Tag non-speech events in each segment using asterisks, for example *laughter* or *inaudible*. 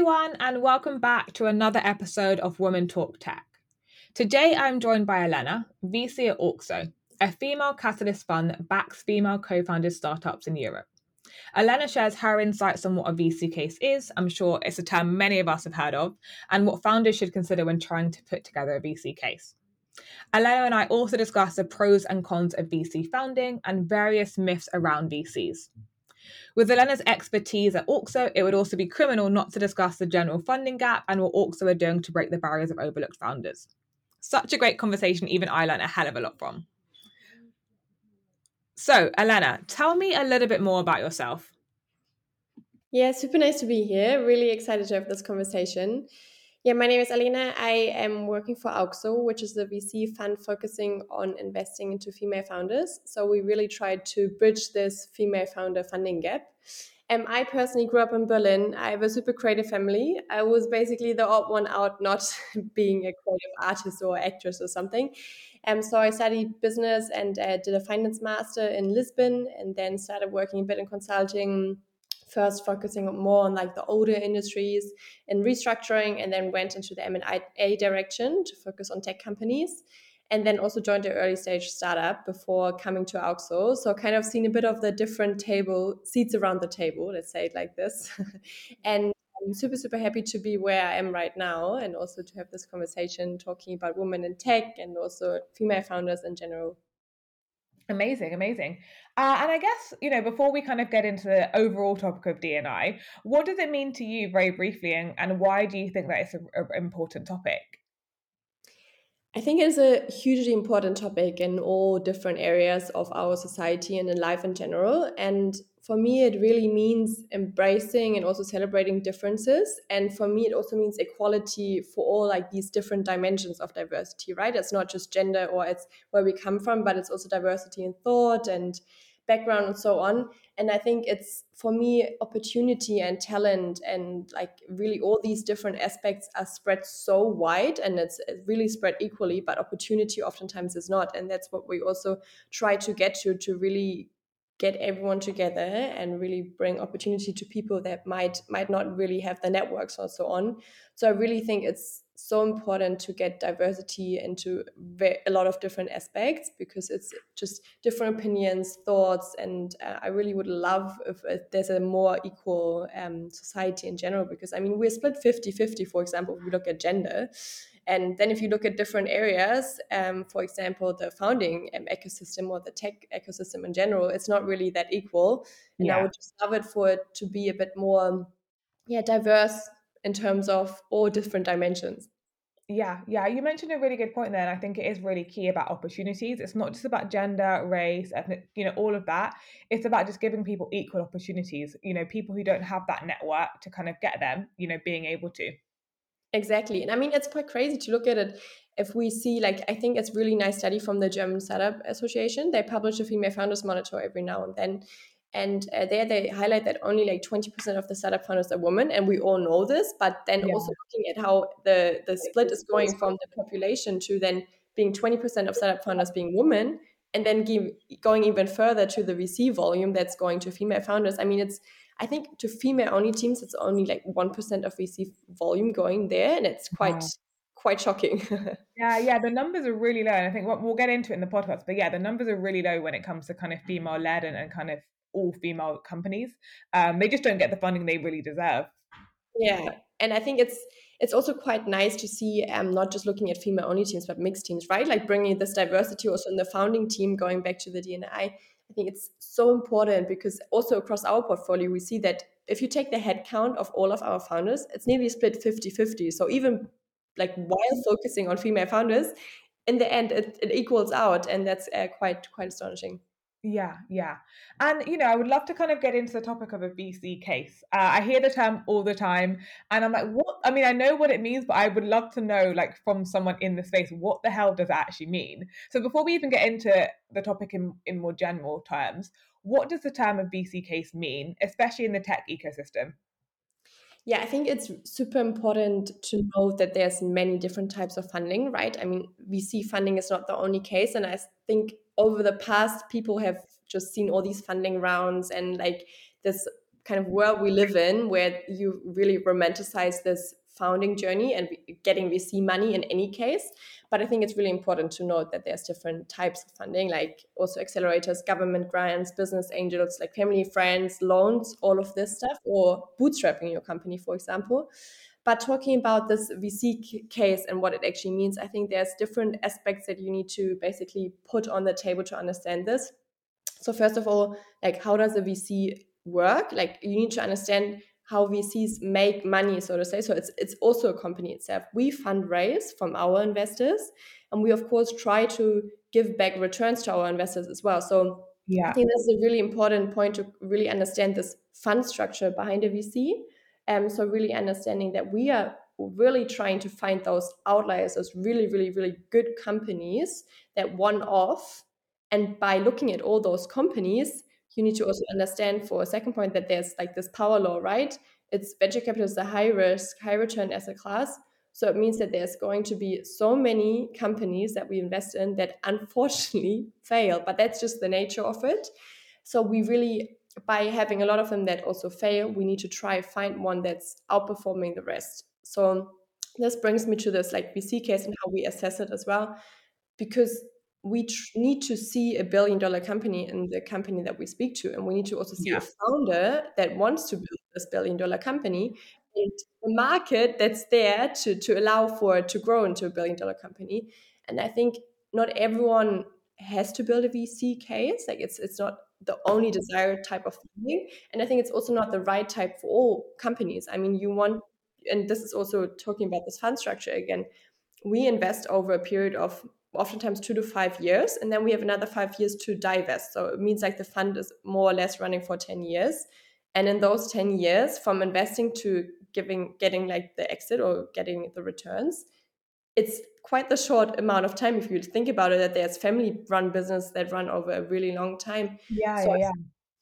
everyone, and welcome back to another episode of Women Talk Tech. Today, I'm joined by Alena, VC at Auxxo, a female catalyst fund that backs female co founded startups in Europe. Alena shares her insights on what a VC case is. I'm sure it's a term many of us have heard of, and what founders should consider when trying to put together a VC case. Alena and I also discuss the pros and cons of VC founding and various myths around VCs. With Alena's expertise at Auxxo, it would also be criminal not to discuss the general funding gap and what Auxxo are doing to break the barriers of overlooked founders. Such a great conversation, even I learned a hell of a lot from. So, Alena, tell me a little bit more about yourself. Yeah, super nice to be here. Really excited to have this conversation. Yeah, my name is Alena. I am working for Auxxo, which is the VC fund focusing on investing into female founders. So we really try to bridge this female founder funding gap. Um, I personally grew up in Berlin. I have a super creative family. I was basically the odd one out, not *laughs* being a creative artist or actress or something. Um, so I studied business and uh, did a finance master in Lisbon, and then started working a bit in consulting first focusing more on like the older industries and restructuring, and then went into the M&A direction to focus on tech companies. And then also joined an early stage startup before coming to Auxxo. So kind of seen a bit of the different table seats around the table, let's say it like this. *laughs* and I'm super, super happy to be where I am right now and also to have this conversation talking about women in tech and also female founders in general. Amazing, amazing. Uh, and I guess, you know, before we kind of get into the overall topic of DNI, what does it mean to you very briefly and, and why do you think that it's an important topic? I think it's a hugely important topic in all different areas of our society and in life in general. And for me, it really means embracing and also celebrating differences. And for me, it also means equality for all like these different dimensions of diversity, right? It's not just gender or it's where we come from, but it's also diversity in thought and background and so on. And I think it's for me, opportunity and talent and like really all these different aspects are spread so wide and it's really spread equally, but opportunity oftentimes is not. And that's what we also try to get to, to really get everyone together and really bring opportunity to people that might might not really have the networks or so on so i really think it's so important to get diversity into a lot of different aspects because it's just different opinions thoughts and uh, i really would love if, if there's a more equal um, society in general because i mean we're split 50 50 for example if we look at gender and then if you look at different areas, um, for example, the founding um, ecosystem or the tech ecosystem in general, it's not really that equal. And yeah. I would just love it for it to be a bit more, yeah, diverse in terms of all different dimensions. Yeah, yeah, you mentioned a really good point there. And I think it is really key about opportunities. It's not just about gender, race, ethnic, you know, all of that. It's about just giving people equal opportunities. You know, people who don't have that network to kind of get them, you know, being able to. Exactly. And I mean, it's quite crazy to look at it. If we see, like, I think it's really nice study from the German Startup Association. They publish a female founders monitor every now and then. And uh, there they highlight that only like 20% of the startup founders are women. And we all know this. But then yeah. also looking at how the, the split is going from the population to then being 20% of startup founders being women. And then give, going even further to the VC volume that's going to female founders. I mean, it's I think to female only teams, it's only like 1% of VC volume going there. And it's quite, wow. quite shocking. *laughs* yeah, yeah. The numbers are really low. And I think we'll get into it in the podcast. But yeah, the numbers are really low when it comes to kind of female led and, and kind of all female companies. Um, they just don't get the funding they really deserve. Yeah. And I think it's, it's also quite nice to see um, not just looking at female only teams but mixed teams right like bringing this diversity also in the founding team going back to the dni I think it's so important because also across our portfolio, we see that if you take the headcount of all of our founders, it's nearly split 50 50. So even like while focusing on female founders, in the end, it, it equals out. And that's uh, quite, quite astonishing. Yeah, yeah. And, you know, I would love to kind of get into the topic of a VC case. Uh, I hear the term all the time, and I'm like, what? I mean, I know what it means, but I would love to know, like, from someone in the space, what the hell does that actually mean? So before we even get into the topic in, in more general terms, what does the term of VC case mean, especially in the tech ecosystem? Yeah, I think it's super important to know that there's many different types of funding, right? I mean, VC funding is not the only case, and I think over the past, people have just seen all these funding rounds and like this kind of world we live in where you really romanticize this founding journey and getting VC money in any case. But I think it's really important to note that there's different types of funding, like also accelerators, government grants, business angels, like family, friends, loans, all of this stuff, or bootstrapping your company, for example. But talking about this VC case and what it actually means, I think there's different aspects that you need to basically put on the table to understand this. So first of all, like how does a VC work? Like you need to understand how VCs make money, so to say. So it's it's also a company itself. We fundraise from our investors, and we of course try to give back returns to our investors as well. So yeah. I think this is a really important point to really understand this fund structure behind a VC. Um, so really understanding that we are really trying to find those outliers, those really, really, really good companies that one off. And by looking at all those companies, you need to also understand for a second point that there's like this power law, right? It's venture capital is a high risk, high return asset class. So it means that there's going to be so many companies that we invest in that *laughs* unfortunately fail, but that's just the nature of it. So we really, by having a lot of them that also fail, we need to try find one that's outperforming the rest. So this brings me to this like VC case and how we assess it as well, because we tr- need to see a billion dollar company in the company that we speak to and we need to also see yeah. a founder that wants to build this billion dollar company and a market that's there to, to allow for it to grow into a billion dollar company and i think not everyone has to build a vc case like it's it's not the only oh. desired type of funding and i think it's also not the right type for all companies. I mean you want and this is also talking about this fund structure again we invest over a period of oftentimes two to five years and then we have another five years to divest. So it means like the fund is more or less running for 10 years and in those 10 years from investing to giving getting like the exit or getting the returns it's quite the short amount of time if you think about it that there's family run business that run over a really long time. Yeah so yeah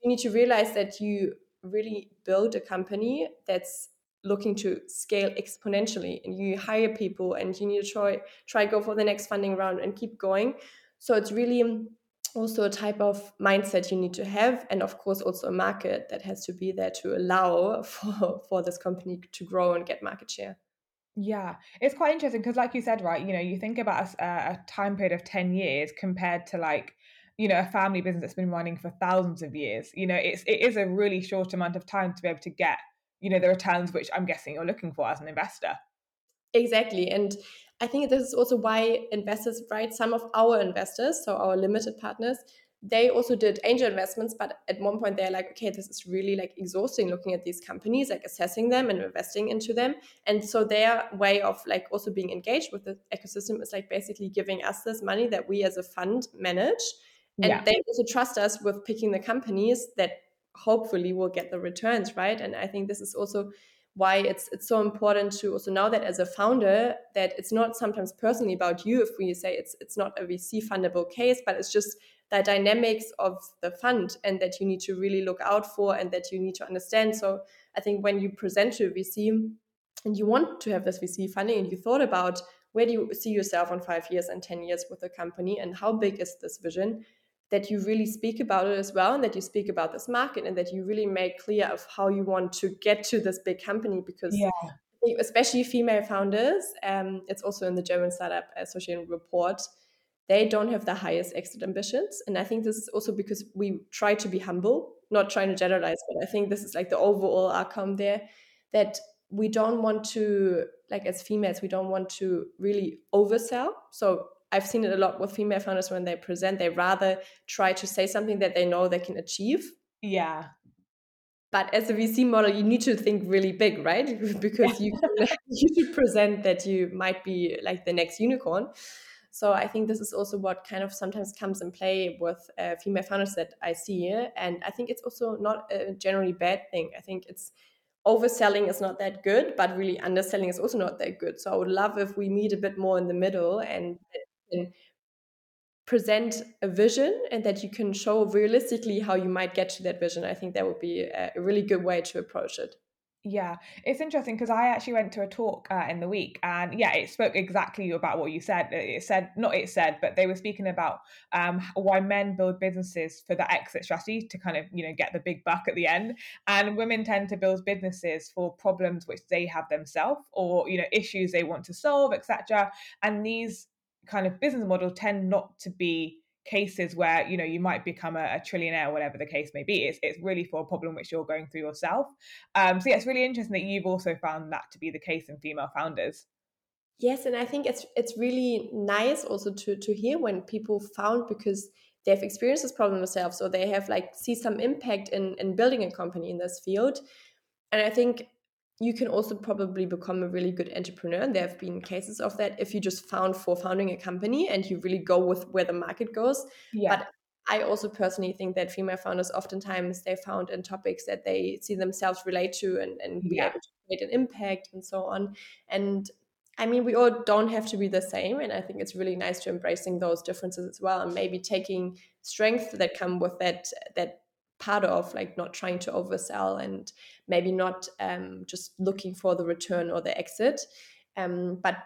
you need to realize that you really build a company that's looking to scale exponentially and you hire people and you need to try try go for the next funding round and keep going. So it's really also a type of mindset you need to have and of course also a market that has to be there to allow *laughs* for for this company to grow and get market share yeah it's quite interesting because like you said right you know you think about a, a time period of 10 years compared to like you know a family business that's been running for thousands of years you know it's it is a really short amount of time to be able to get you know the returns which i'm guessing you're looking for as an investor. Exactly and i think this is also why investors right some of our investors so our limited partners they also did angel investments but at one point they're like okay this is really like exhausting looking at these companies like assessing them and investing into them. And so their way of like also being engaged with the ecosystem is like basically giving us this money that we as a fund manage. And yeah. they also trust us with picking the companies that hopefully will get the returns right? And i think this is also why it's it's so important to also know that as a founder that it's not sometimes personally about you if we say it's it's not a vc fundable case but it's just the dynamics of the fund and that you need to really look out for and that you need to understand so i think when you present to a vc and you want to have this vc funding and you thought about where do you see yourself in five years and 10 years with the company and how big is this vision that you really speak about it as well and that you speak about this market and that you really make clear of how you want to get to this big company because yeah. especially female founders um, it's also in the german startup association report they don't have the highest exit ambitions and i think this is also because we try to be humble not trying to generalize but i think this is like the overall outcome there that we don't want to like as females we don't want to really oversell so I've seen it a lot with female founders when they present, they rather try to say something that they know they can achieve. Yeah. But as a VC model, you need to think really big, right? *laughs* because you can, *laughs* *laughs* you should present that you might be like the next unicorn. So I think this is also what kind of sometimes comes in play with uh, female founders that I see, and I think it's also not a generally bad thing. I think it's overselling is not that good, but really underselling is also not that good. So I would love if we meet a bit more in the middle and can present a vision and that you can show realistically how you might get to that vision i think that would be a really good way to approach it Yeah, it's interesting because I actually went to a talk uh, in the week, and yeah, it spoke exactly about what you said. It said not it said, but they were speaking about um, why men build businesses for the exit strategy to kind of you know get the big buck at the end, and women tend to build businesses for problems which they have themselves or you know issues they want to solve, etc. And these kind of business models tend not to be cases where you know you might become a, a, trillionaire whatever the case may be it's, it's really for a problem which you're going through yourself. Um, so yeah it's really interesting that you've also found that to be the case in female founders. Yes and i think it's it's really nice also to to hear when people found because they've experienced this problem themselves or they have like see some impact in in building a company in this field. And i think you can also probably become a really good entrepreneur. And there have been cases of that if you just found for founding a company and you really go with where the market goes. Yeah. But I also personally think that female founders oftentimes they found in topics that they see themselves relate to and, and be able to create an impact and so on. And I mean, we all don't have to be the same. And I think it's really nice to embracing those differences as well and maybe taking strengths that come with that that part of like not trying to oversell and maybe not um, just looking for the return or the exit. Um, but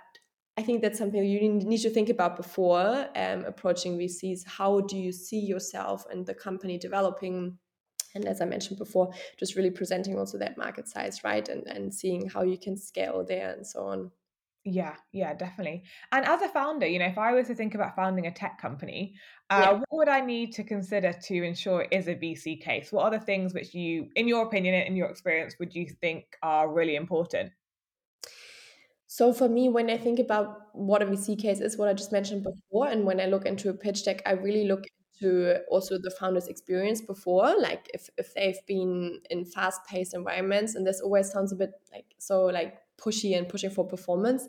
i think that's something you need to think about before um, approaching vcs how do you see yourself and the company developing? And as i mentioned before just really presenting also that market size right and, and seeing how you can scale there and so on yeah, yeah, definitely. And as a founder, you know, if I was to think about founding a tech company, uh, yeah. what would I need to consider to ensure it is a VC case? What are the things which you, in your opinion, and in your experience, would you think are really important? So for me, when I think about what a VC case is, what I just mentioned before, and when I look into a pitch deck, I really look into also the founder's experience before, like if, if they've been in fast-paced environments, and this always sounds a bit like so like pushy and pushing for performance.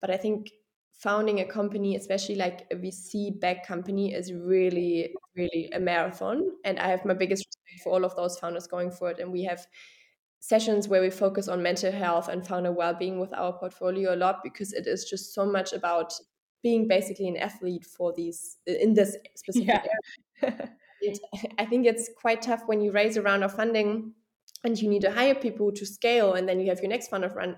But I think founding a company, especially like a VC backed company, is really, really a marathon. And I have my biggest respect for all of those founders going for it. And we have sessions where we focus on mental health and founder well-being with our portfolio a lot because it is just so much about being basically an athlete for these in this specific yeah. area. *laughs* I think it's quite tough when you raise a round of funding and you need to hire people to scale and then you have your next fund of run,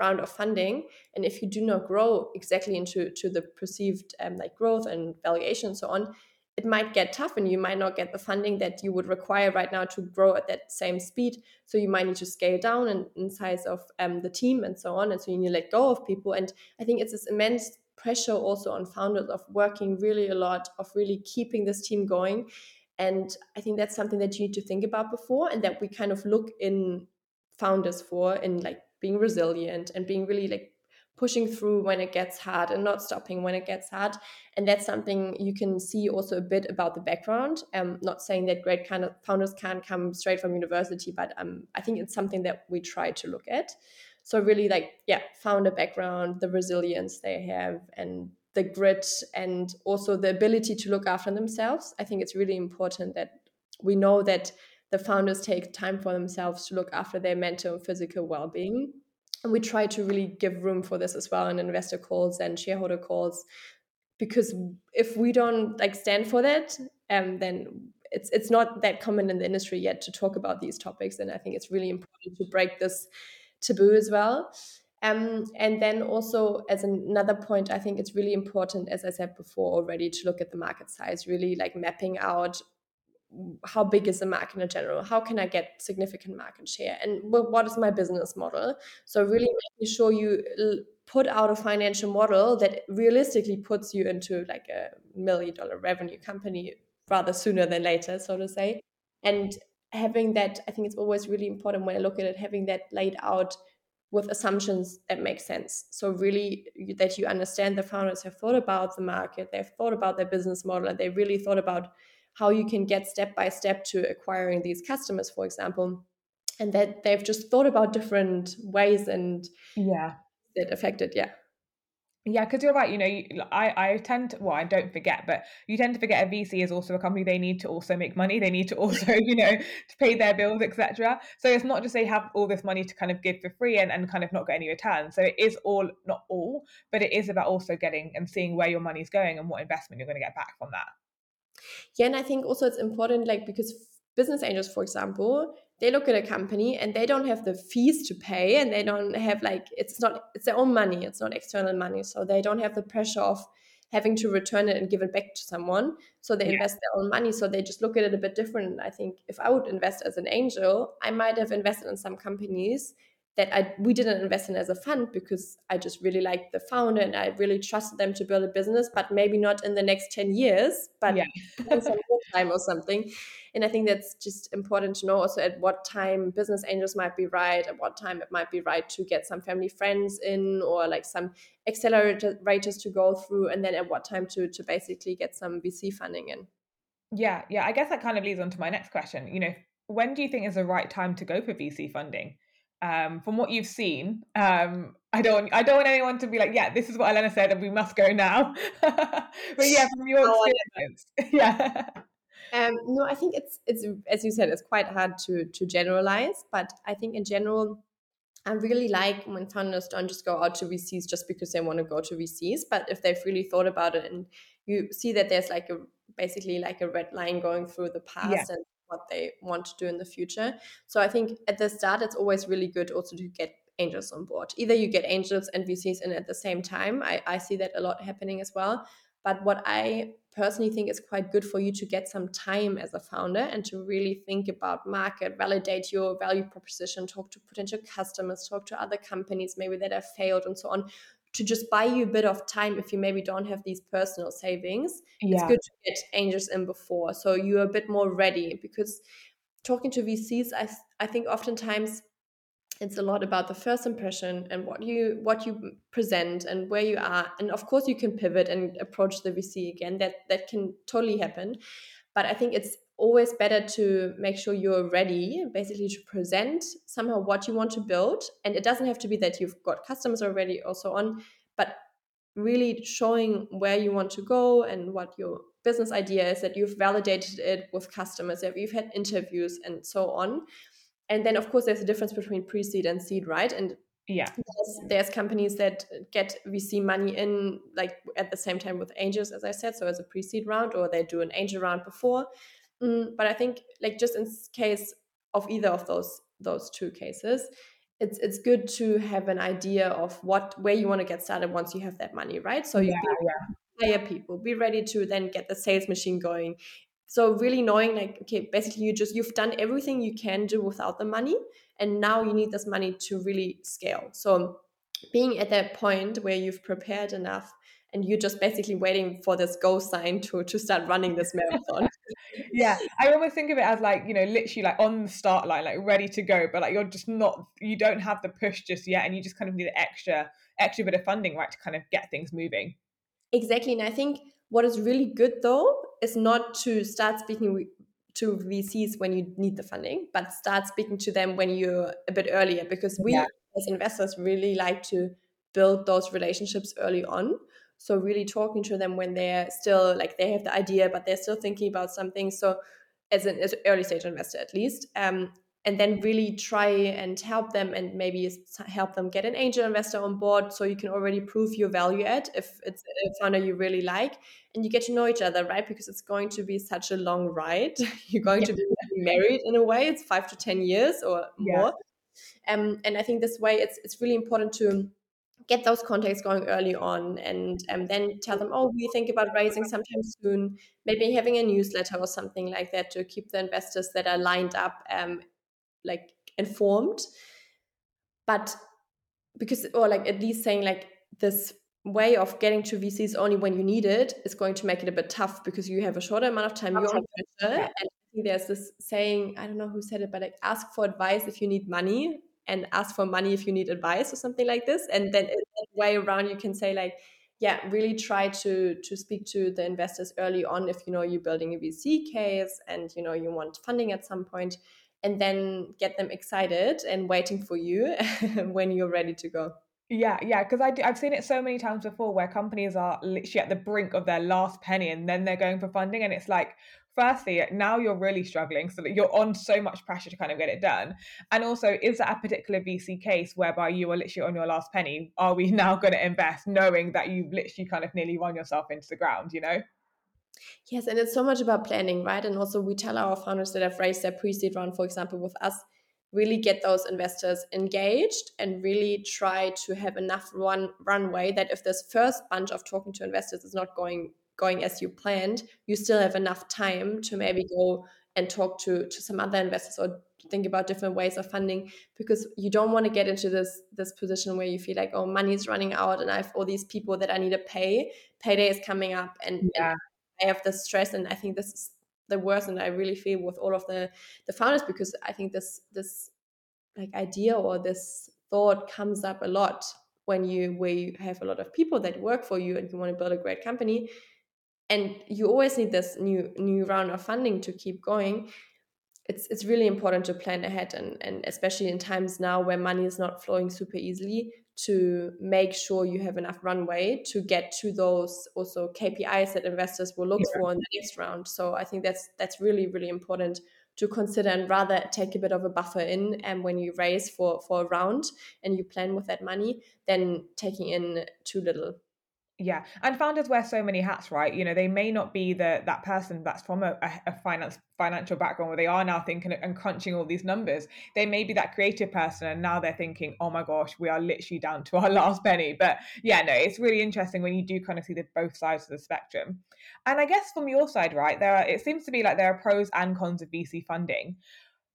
round of funding. And if you do not grow exactly into to the perceived um, like growth and valuation and so on it might get tough and you might not get the funding that you would require right now to grow at that same speed. So you might need to scale down in, in size of um, the team and so on. And so you need to let go of people. And i think it's this immense pressure also on founders of working really a lot of really keeping this team going and I think that's something that you need to think about before and that we kind of look in founders for in like being resilient and being really like pushing through when it gets hard and not stopping when it gets hard. And that's something you can see also a bit about the background. I'm not saying that great kind of founders can't come straight from university but um, i think it's something that we try to look at. So really like yeah founder background the resilience they have and the grit and also the ability to look after themselves. I think it's really important that we know that the founders take time for themselves to look after their mental and physical well being. And we try to really give room for this as well in investor calls and shareholder calls. Because if we don't like stand for that, um, then it's it's not that common in the industry yet to talk about these topics. And I think it's really important to break this taboo as well. Um, and then also as another point, I think it's really important, as I said before already, to look at the market size, really like mapping out how big is the market in general? How can i get significant market share? And what is my business model? So really making sure you put out a financial model that realistically puts you into like a million dollar revenue company rather sooner than later so to say. And having that i think it's always really important when i look at it having that laid out with assumptions that make sense. So really that you understand the founders have thought about the market, they've thought about their business model, and they really thought about how you can get step by step to acquiring these customers, for example, and that they've just thought about different ways and yeah, that affected, yeah. Yeah, because you're right. You know, you, I I tend to well, I don't forget, but you tend to forget a VC is also a company. They need to also make money. They need to *laughs* also, you know, to pay their bills, etc. So it's not just they have all this money to kind of give for free and, and kind of not get any return. So it is all not all, but it is about also getting and seeing where your money is going and what investment you're going to get back from that. Yeah, and I think also it's important, like because business angels, for example, they look at a company and they don't have the fees to pay and they don't have like it's not it's their own money it's not external money. So they don't have the pressure of having to return it and give it back to someone. So they yeah. invest their own money. So they just look at it a bit different. I think if i would invest as an angel i might have invested in some companies that I we didn't invest in as a fund because I just really liked the founder and I really trusted them to build a business, but maybe not in the next 10 years, but yeah. *laughs* some more time or something. And I think that's just important to know also at what time business angels might be right, at what time it might be right to get some family friends in or like some accelerators to go through, and then at what time to to basically get some VC funding in. Yeah, yeah. I guess that kind of leads on to my next question. You know, when do you think is the right time to go for VC funding? Um, from what you've seen, um, I don't I don't want anyone to be like, yeah, this is what Alena said, and we must go now. *laughs* but yeah, from your oh, experience, *laughs* yeah. Um, no, I think it's it's as you said, it's quite hard to to generalize, but I think in general, I really like when founders don't just go out to VCs just because they want to go to VCs, but if they've really thought about it and you see that there's like a basically like a red line going through the past yeah. and what they want to do in the future. So I think at the start, it's always really good also to get angels on board. Either you get angels and VCs in at the same time. I, I see that a lot happening as well. But what I personally think is quite good for you to get some time as a founder and to really think about market, validate your value proposition, talk to potential customers, talk to other companies maybe that have failed and so on to just buy you a bit of time if you maybe don't have these personal savings yeah. it's good to get angels in before so you're a bit more ready because talking to vcs i, I think oftentimes it's a lot about the first impression and what you what you present and where you are and of course you can pivot and approach the vc again that that can totally happen but i think it's always better to make sure you're ready basically to present somehow what you want to build. And it doesn't have to be that you've got customers already or so on but really showing where you want to go and what your business idea is that you've validated it with customers that you've had interviews and so on. And then of course there's a difference between pre-seed and seed right? And yeah. there's, there's, companies that get vc money in like at the same time with angels as i said so as a pre-seed round or they do an angel round before Mm, but I think like just in case of either of those those two cases, it's it's good to have an idea of what where you want to get started once you have that money, right? So you yeah, yeah. hire people, be ready to then get the sales machine going. So really knowing like okay, basically you just you've done everything you can do without the money, and now you need this money to really scale. So being at that point where you've prepared enough and you're just basically waiting for this go sign to to start running this marathon. *laughs* yeah, I almost think of it as like you know, literally like on the start line, like ready to go, but like you're just not, you don't have the push just yet, and you just kind of need an extra extra bit of funding, right, to kind of get things moving. Exactly, and I think what is really good though is not to start speaking to VCs when you need the funding, but start speaking to them when you're a bit earlier, because we yeah. as investors really like to build those relationships early on so really talking to them when they're still like they have the idea but they're still thinking about something. So as an as early stage investor at least um, and then really try and help them and maybe help them get an angel investor on board so you can already prove your value add if it's a founder you really like and you get to know each other right? Because it's going to be such a long ride. *laughs* You're going yeah. to be married in a way. It's five to ten years or yeah. more. Um, and i think this way it's it's really important to get those contacts going early on and um, then tell them oh we think about raising sometime soon. Maybe having a newsletter or something like that to keep the investors that are lined up um, like informed. But because or like at least saying like this way of getting to VCs only when you need it is going to make it a bit tough because you have a shorter amount of time. You're on pressure, and there's this saying I don't know who said it, but like ask for advice if you need money and ask for money if you need advice or something like this. And then that way around you can say like yeah really try to to speak to the investors early on if you know you're building a vc case and you know you want funding at some point and then get them excited and waiting for you *laughs* when you're ready to go. Yeah, yeah, because I I've seen it so many times before where companies are literally at the brink of their last penny and then they're going for funding, and it's like, firstly, now you're really struggling, so that you're on so much pressure to kind of get it done. And also, is that a particular VC case whereby you are literally on your last penny? Are we *laughs* now going to invest knowing that you've literally kind of nearly run yourself into the ground, you know? Yes, and it's so much about planning, right? And also, we tell our founders that have raised their pre seed round, for example, with us, really get those investors engaged and really try to have enough run runway that if this first bunch of talking to investors is not going going as you planned, you still have enough time to maybe go and talk to to some other investors or think about different ways of funding because you don't want to get into this this position where you feel like oh money is running out and I have all these people that I need to pay. Payday is coming up and, yeah. and I have this stress. And I think this is the worst and I really feel with all of the the founders because I think this this like idea or this thought comes up a lot when you where you have a lot of people that work for you and you want to build a great company and you always need this new new round of funding to keep going it's it's really important to plan ahead and and especially in times now where money is not flowing super easily to make sure you have enough runway to get to those also KPIs that investors will look yeah. for in the next round. So I think that's that's really really important to consider and rather take a bit of a buffer in and when you raise for for a round and you plan with that money than taking in too little yeah and founders wear so many hats right? You know they may not be the that person that's from a, a, finance financial background where they are now thinking and crunching all these numbers. They may be that creative person and now they're thinking oh my gosh we are literally down to our *laughs* last penny. But yeah no it's really interesting when you do kind of see the both sides of the spectrum. And i guess from your side right there are, it seems to be like there are pros and cons of vc funding.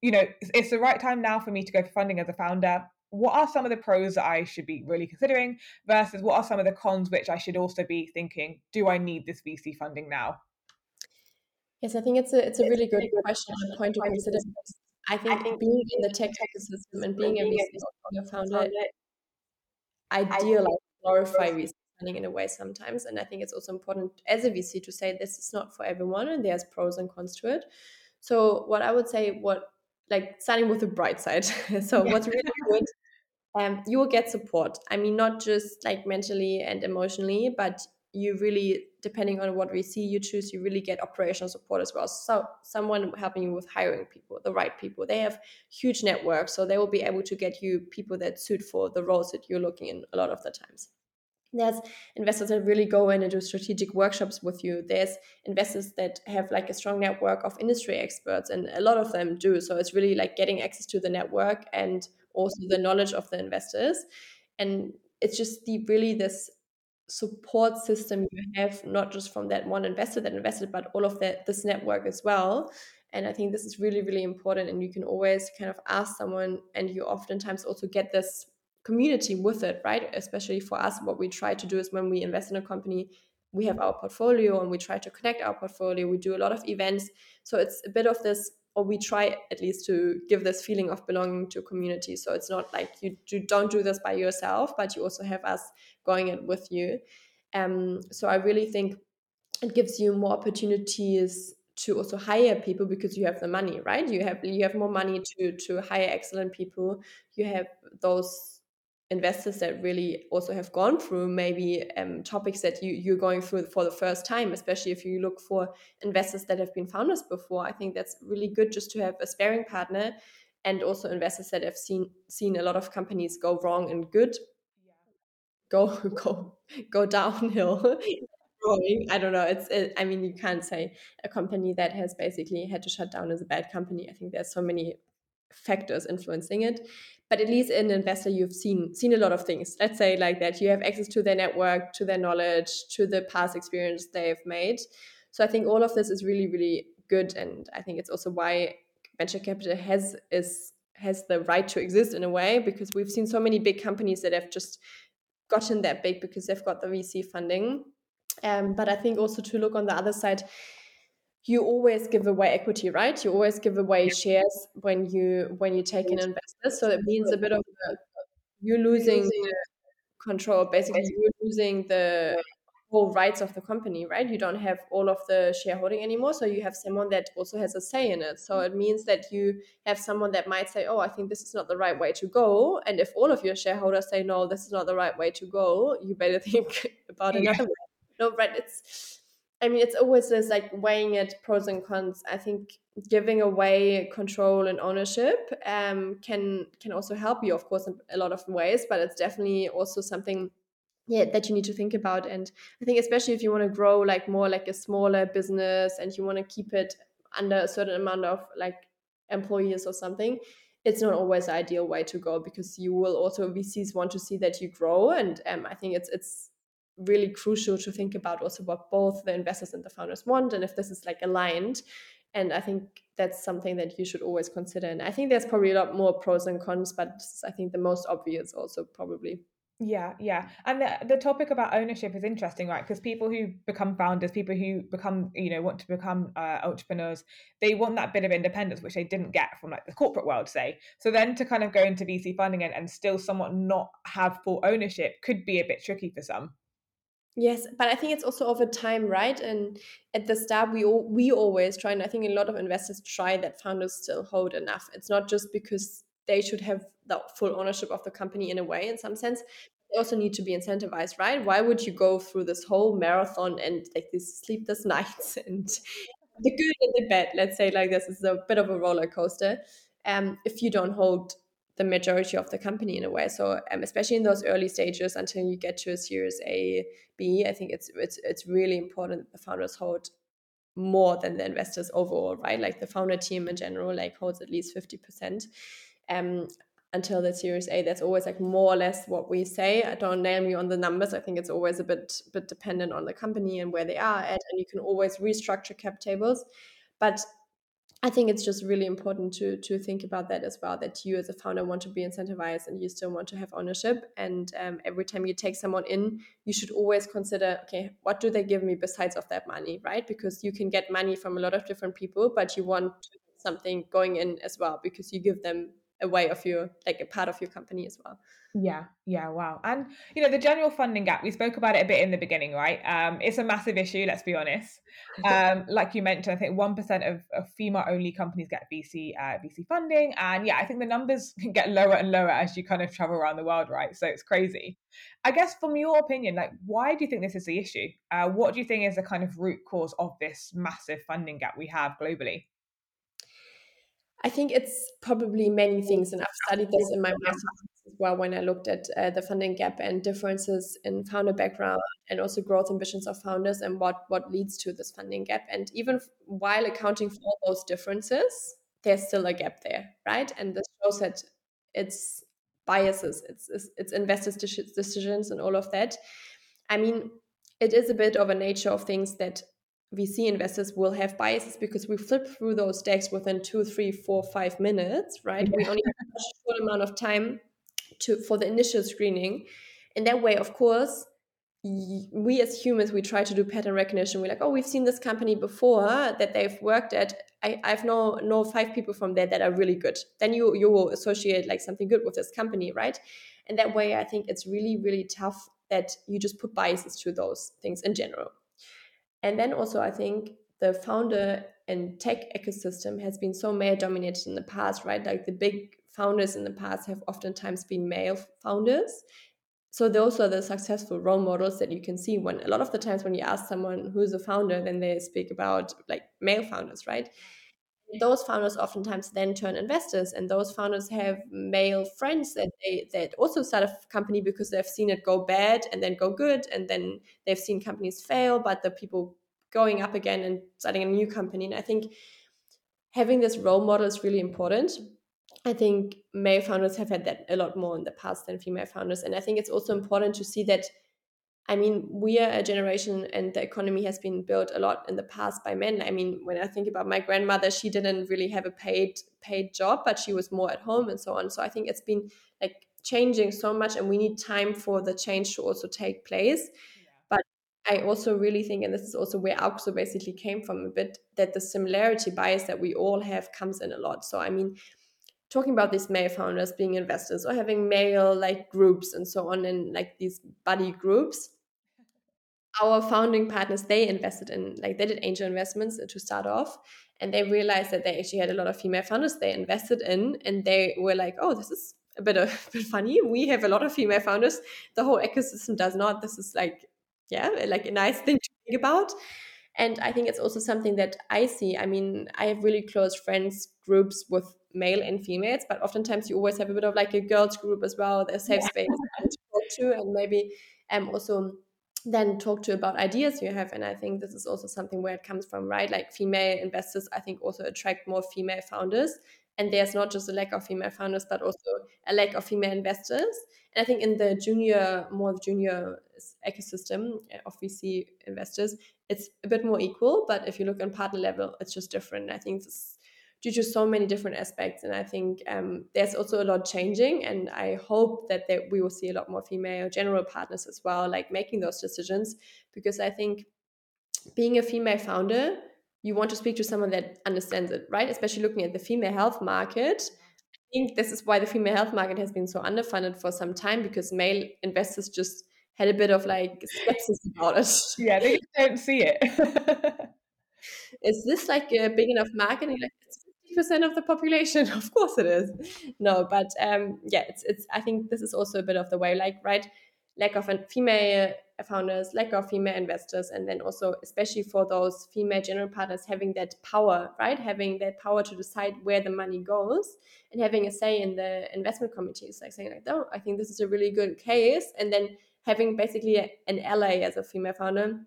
You know it's the right time now for me to go for funding as a founder what are some of the pros that I should be really considering versus what are some of the cons which I should also be thinking, do I need this VC funding now? Yes, I think it's a it's a really good question and point to consider. I think, I think being in the tech ecosystem and being a VC founder, ideal like glorify VC funding in a way sometimes. And I think it's also important as a VC to say this is not for everyone and there's pros and cons to it. So what I would say, what like starting with the bright side. *laughs* so what's really good um, you will get support. I mean, not just like mentally and emotionally, but you really, depending on what we see you choose, you really get operational support as well. So someone helping you with hiring people, the right people. They have huge networks, so they will be able to get you people that suit for the roles that you're looking in a lot of the times. There's investors that really go in and do strategic workshops with you. There's investors that have like a strong network of industry experts, and a lot of them do. So it's really like getting access to the network and also the knowledge of the investors and it's just the really this support system you have not just from that one investor that invested but all of that this network as well and i think this is really really important and you can always kind of ask someone and you oftentimes also get this community with it right especially for us what we try to do is when we invest in a company we have our portfolio and we try to connect our portfolio we do a lot of events so it's a bit of this or we try at least to give this feeling of belonging to a community. So it's not like you, don't do this by yourself, but you also have us going it with you. Um, so I really think it gives you more opportunities to also hire people because you have the money, right? You have you have more money to to hire excellent people. You have those investors that really also have gone through maybe um, topics that you, you're going through for the first time, especially if you look for investors that have been founders before. I think that's really good just to have a sparing partner and also investors that have seen seen a lot of companies go wrong and good go *laughs* go go downhill *laughs* I don't know. It's. It, I mean, you can't say a company that has basically had to shut down is a bad company. I think there's so many factors influencing it but at least an investor you've seen seen a lot of things. Let's say like that you have access to their network to their knowledge to the past experience they've made. So i think all of this is really really good and i think it's also why venture capital has is has the right to exist in a way because we've seen so many big companies that have just gotten that big because they've got the vc funding. Um, but i think also to look on the other side you always give away equity, right? You always give away shares when you when you take an investor. So it means a bit of a, you're losing control. Basically, you're losing the whole rights of the company, right? You don't have all of the shareholding anymore. So you have someone that also has a say in it. So it means that you have someone that might say, "Oh, I think this is not the right way to go." And if all of your shareholders say, "No, this is not the right way to go," you better *laughs* think about another way. No, right? It's I mean, it's always this like weighing it pros and cons. I think giving away control and ownership um, can can also help you, of course, in a lot of ways. But it's definitely also something yeah that you need to think about and i think especially if you want to grow like more like a smaller business and you want to keep it under a certain amount of like employees or something it's not always the ideal way to go because you will also vcs want to see that you grow and um, i think it's it's really crucial to think about also what both the investors and the founders want and if this is like aligned and i think that's something that you should always consider and i think there's probably a lot more pros and cons but i think the most obvious also probably yeah, yeah. And the, the topic about ownership is interesting, right? Because people who become founders, people who become, you know, want to become uh, entrepreneurs, they want that bit of independence, which they didn't get from like the corporate world, say. So then to kind of go into VC funding and, and still somewhat not have full ownership could be a bit tricky for some. Yes, but I think it's also over time, right? And at the start, we all, we always try, and I think a lot of investors try that founders still hold enough. It's not just because they should have the full ownership of the company in a way, in some sense. They also need to be incentivized, right? Why would you go through this whole marathon and like these sleepless *laughs* nights and the good and the bad? Let's say like this is a bit of a roller coaster. Um, if you don't hold the majority of the company in a way. So um, especially in those early stages until you get to a Series A, B, I think it's it's it's really important that the founders hold more than the investors overall, right? Like the founder team in general, like holds at least fifty percent. Um, until the Series A, that's always like more or less what we say. I don't nail me on the numbers. I think it's always a bit bit dependent on the company and where they are at, and you can always restructure cap tables. But I think it's just really important to to think about that as well. That you as a founder want to be incentivized and you still want to have ownership. And um, every time you take someone in, you should always consider, okay, what do they give me besides of that money, right? Because you can get money from a lot of different people, but you want something going in as well because you give them a way of your like a part of your company as well. Yeah, yeah, wow. And you know, the general funding gap, we spoke about it a bit in the beginning, right? Um, it's a massive issue, let's be honest. *laughs* Um, like you mentioned, I think one percent of, of female only companies get VC uh, VC funding. And yeah, I think the numbers can *laughs* get lower and lower as you kind of travel around the world, right? So it's crazy. I guess from your opinion, like why do you think this is the issue? Uh, what do you think is the kind of root cause of this massive funding gap we have globally? I think it's probably many things, and I've studied this in my master's as well when I looked at uh, the funding gap and differences in founder background and also growth ambitions of founders and what what leads to this funding gap. And even while accounting for all those differences, there's still a gap there, right? And this shows that it's biases, it's it's, it's investors' decisions and all of that. I mean, it is a bit of a nature of things that VC investors will have biases because we flip through those decks within two, three, four, five minutes, right? Yeah. We only have a short amount of time to for the initial screening. In that way, of course, we as humans we try to do pattern recognition. We're like, oh, we've seen this company before that they've worked at. I, I've know know five people from there that are really good. Then you you will associate like something good with this company, right? And that way, I think it's really really tough that you just put biases to those things in general. And then also, I think the founder and tech ecosystem has been so male dominated in the past, right? Like the big founders in the past have oftentimes been male founders. So those are the successful role models that you can see when a lot of the times when you ask someone who's a founder, then they speak about like male founders, right? Those founders oftentimes then turn investors, and those founders have male friends that they that also start a company because they've seen it go bad and then go good, and then they've seen companies fail, but the people going up again and starting a new company. And I think having this role model is really important. I think male founders have had that a lot more in the past than female founders. And I think it's also important to see that, I mean, we are a generation and the economy has been built a lot in the past by men. I mean, when I think about my grandmother, she didn't really have a paid paid job, but she was more at home and so on. So I think it's been like changing so much and we need time for the change to also take place. But I also really think, and this is also where Auxxo basically came from a bit, that the similarity bias that we all have comes in a lot. So I mean, talking about these male founders being investors or having male like groups and so on and like these buddy groups our founding partners they invested in like they did angel investments to start off and they realized that they actually had a lot of female founders they invested in and they were like oh this is a bit, of, a *laughs* bit funny. We have a lot of female founders. The whole ecosystem does not. This is like yeah like a nice thing to think about. And i think it's also something that i see. I mean i have really close friends groups with male and females, but oftentimes you always have a bit of like a girls group as well, their safe yeah. space to talk to, and maybe um also then talk to about ideas you have and i think this is also something where it comes from right? Like female investors i think also attract more female founders and there's not just a lack of female founders but also a lack of female investors. And i think in the junior more junior ecosystem eh, of vc investors it's a bit more equal but if you look on partner level it's just different. I think this due to so many different aspects. And I think um, there's also a lot changing. And I hope that there, we will see a lot more female general partners as well, like making those decisions. Because I think being a female founder, you want to speak to someone that understands it, right? Especially looking at the female health market. I think this is why the female health market has been so underfunded for some time because male investors just had a bit of like skepticism about it. *laughs* Yeah, they don't see it. *laughs* is this like a big enough market? like, it's percent of the population. *laughs* Of course it is. No, but um, yeah, it's it's. I think this is also a bit of the way, like right, lack of female founders, lack of female investors, and then also especially for those female general partners having that power, right, having that power to decide where the money goes and having a say in the investment committees, like saying like, oh, I think this is a really good case, and then having basically an ally as a female founder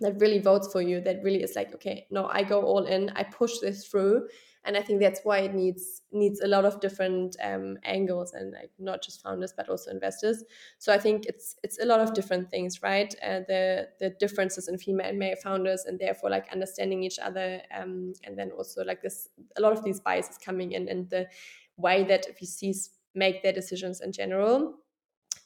that really votes for you that really is like okay no i go all in i push this through and i think that's why it needs needs a lot of different um, angles and like not just founders but also investors. So i think it's it's a lot of different things right? Uh, the the differences in female and male founders and therefore like understanding each other um, and then also like this a lot of these biases coming in and the way that vcs make their decisions in general.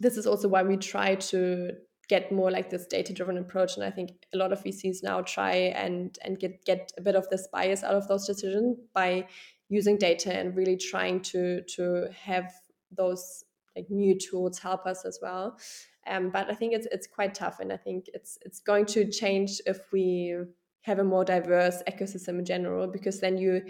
This is also why we try to get more like this data driven approach and i think a lot of vcs now try and and get get a bit of this bias out of those decisions by using data and really trying to to have those like new tools help us as well. Um, but i think it's it's quite tough and i think it's it's going to change if we have a more diverse ecosystem in general because then you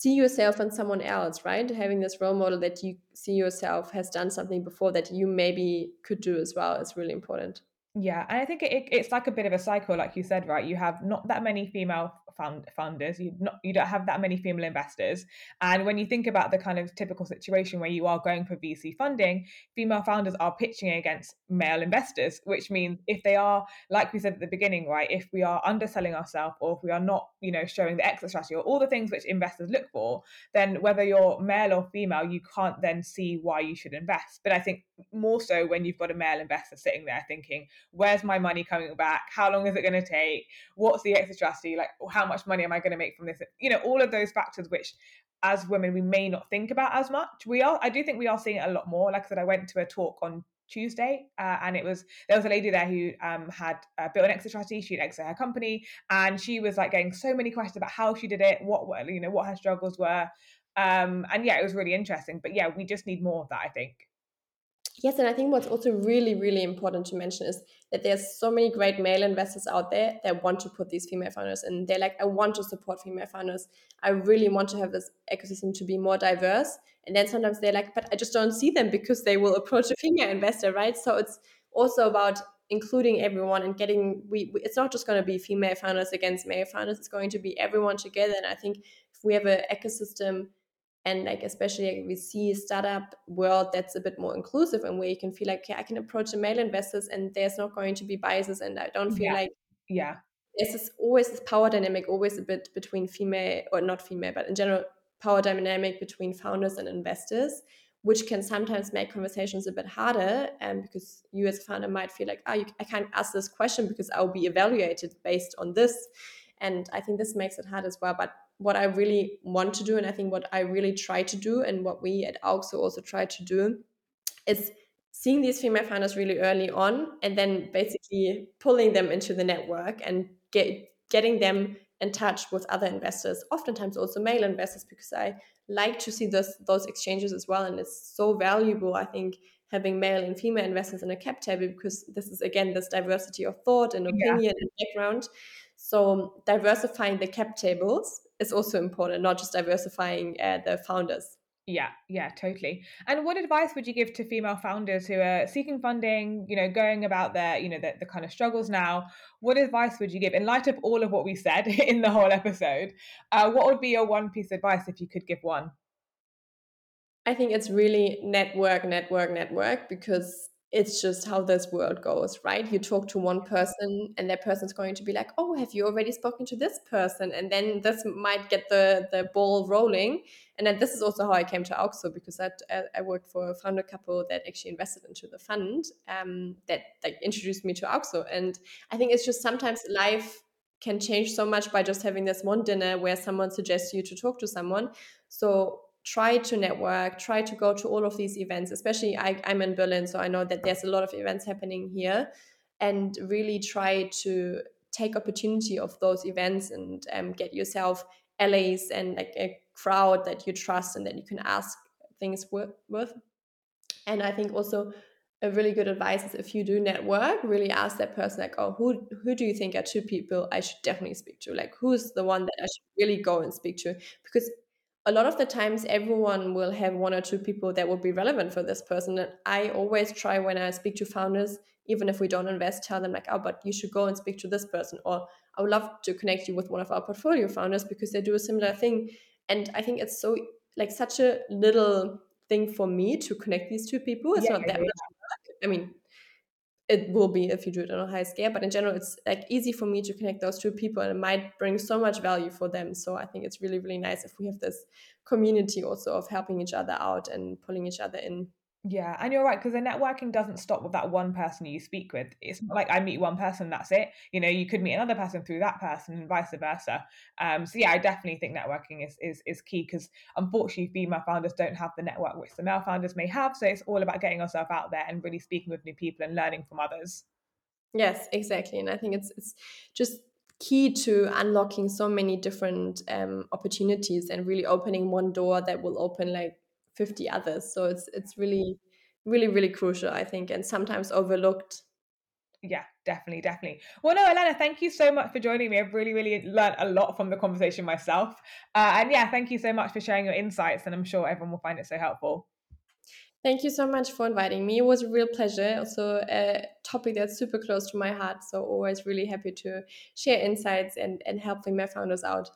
see yourself and someone else right having this role model that you see yourself has done something before that you maybe could do as well is really important yeah, and I think it, it's like a bit of a cycle, like you said, right? You have not that many female fund funders, you not you don't have that many female investors, and when you think about the kind of typical situation where you are going for VC funding, female founders are pitching against male investors, which means if they are, like we said at the beginning, right? If we are underselling ourselves, or if we are not, you know, showing the exit strategy, or all the things which investors look for, then whether you're male or female, you can't then see why you should invest. But I think more so when you've got a male investor sitting there thinking where's my money coming back how long is it going to take what's the exit strategy like how much money am i going to make from this you know all of those factors which as women we may not think about as much we are i do think we are seeing it a lot more like i said i went to a talk on Tuesday, uh, and it was there was a lady there who um, had uh, built an exit strategy. She'd exit her company, and she was like getting so many questions about how she did it, what were you know, what her struggles were, um, and yeah, it was really interesting. But yeah, we just need more of that, I think. Yes, and I think what's also really, really important to mention is that there's so many great male investors out there that want to put these female founders in. They're like, I want to support female founders. I really want to have this ecosystem to be more diverse. And then sometimes they're like, but I just don't see them because they will approach a female investor, right? So it's also about including everyone and getting we, it's not just going to be female founders against male founders it's going to be everyone together and i think if we have an ecosystem and like especially like we see a startup world that's a bit more inclusive and where you can feel like okay, I can approach the male investors and there's not going to be biases and I don't feel yeah. like yeah there's this, always this power dynamic always a bit between female or not female but in general power dynamic between founders and investors which can sometimes make conversations a bit harder and because you as a founder might feel like oh you, I can't ask this question because I'll be evaluated based on this and I think this makes it hard as well but what I really want to do, and I think what I really try to do, and what we at Auxxo also try to do, is seeing these female founders really early on, and then basically pulling them into the network and get getting them in touch with other investors, oftentimes also male investors, because I like to see those those exchanges as well, and it's so valuable. I think having male and female investors in a cap table because this is again this diversity of thought and opinion yeah. and background. So diversifying the cap tables is also important, not just diversifying uh, the founders. Yeah, yeah, totally. And what advice would you give to female founders who are seeking funding, you know, going about their, you know, the, the kind of struggles now? What advice would you give in light of all of what we said *laughs* in the whole episode? Uh, what would be your one piece of advice if you could give one? I think it's really network, network, network, because it's just how this world goes, right? You talk to one person and that person's going to be like, "Oh, have you already spoken to this person?" And then this might get the the ball rolling. And then this is also how I came to Auxxo because I, I worked for a founder couple that actually invested into the fund um, that like introduced me to Auxxo. And I think it's just sometimes life can change so much by just having this one dinner where someone suggests you to talk to someone. So try to network, try to go to all of these events, especially I, I'm in Berlin, so I know that there's a lot of events happening here, and really try to take opportunity of those events and um, get yourself allies and like a crowd that you trust and that you can ask things with. And I think also a really good advice is if you do network, really ask that person like, oh, who who do you think are two people I should definitely speak to? Like, who's the one that I should really go and speak to? Because a lot of the times everyone will have one or two people that will be relevant for this person. And i always try when i speak to founders even if we don't invest tell them like oh but you should go and speak to this person or i would love to connect you with one of our portfolio founders because they do a similar thing. And i think it's so like such a little thing for me to connect these two people. It's yeah, not that yeah. much work. I mean it will be if you do it on a high scale but in general it's like easy for me to connect those two people and it might bring so much value for them. So i think it's really really nice if we have this community also of helping each other out and pulling each other in yeah, and you're right because the networking doesn't stop with that one person you speak with. It's not like I meet one person, that's it. You know, you could meet another person through that person, and vice versa. Um, so yeah, I definitely think networking is is is key because unfortunately, female founders don't have the network which the male founders may have. So it's all about getting yourself out there and really speaking with new people and learning from others. Yes, exactly, and I think it's it's just key to unlocking so many different um, opportunities and really opening one door that will open like 50 others so it's it's really really really crucial i think and sometimes overlooked yeah definitely definitely well no Alena thank you so much for joining me i've really really learned a lot from the conversation myself uh, and yeah thank you so much for sharing your insights and i'm sure everyone will find it so helpful Thank you so much for inviting me. It was a real pleasure. Also, a topic that's super close to my heart. So, always really happy to share insights and, and help female founders out.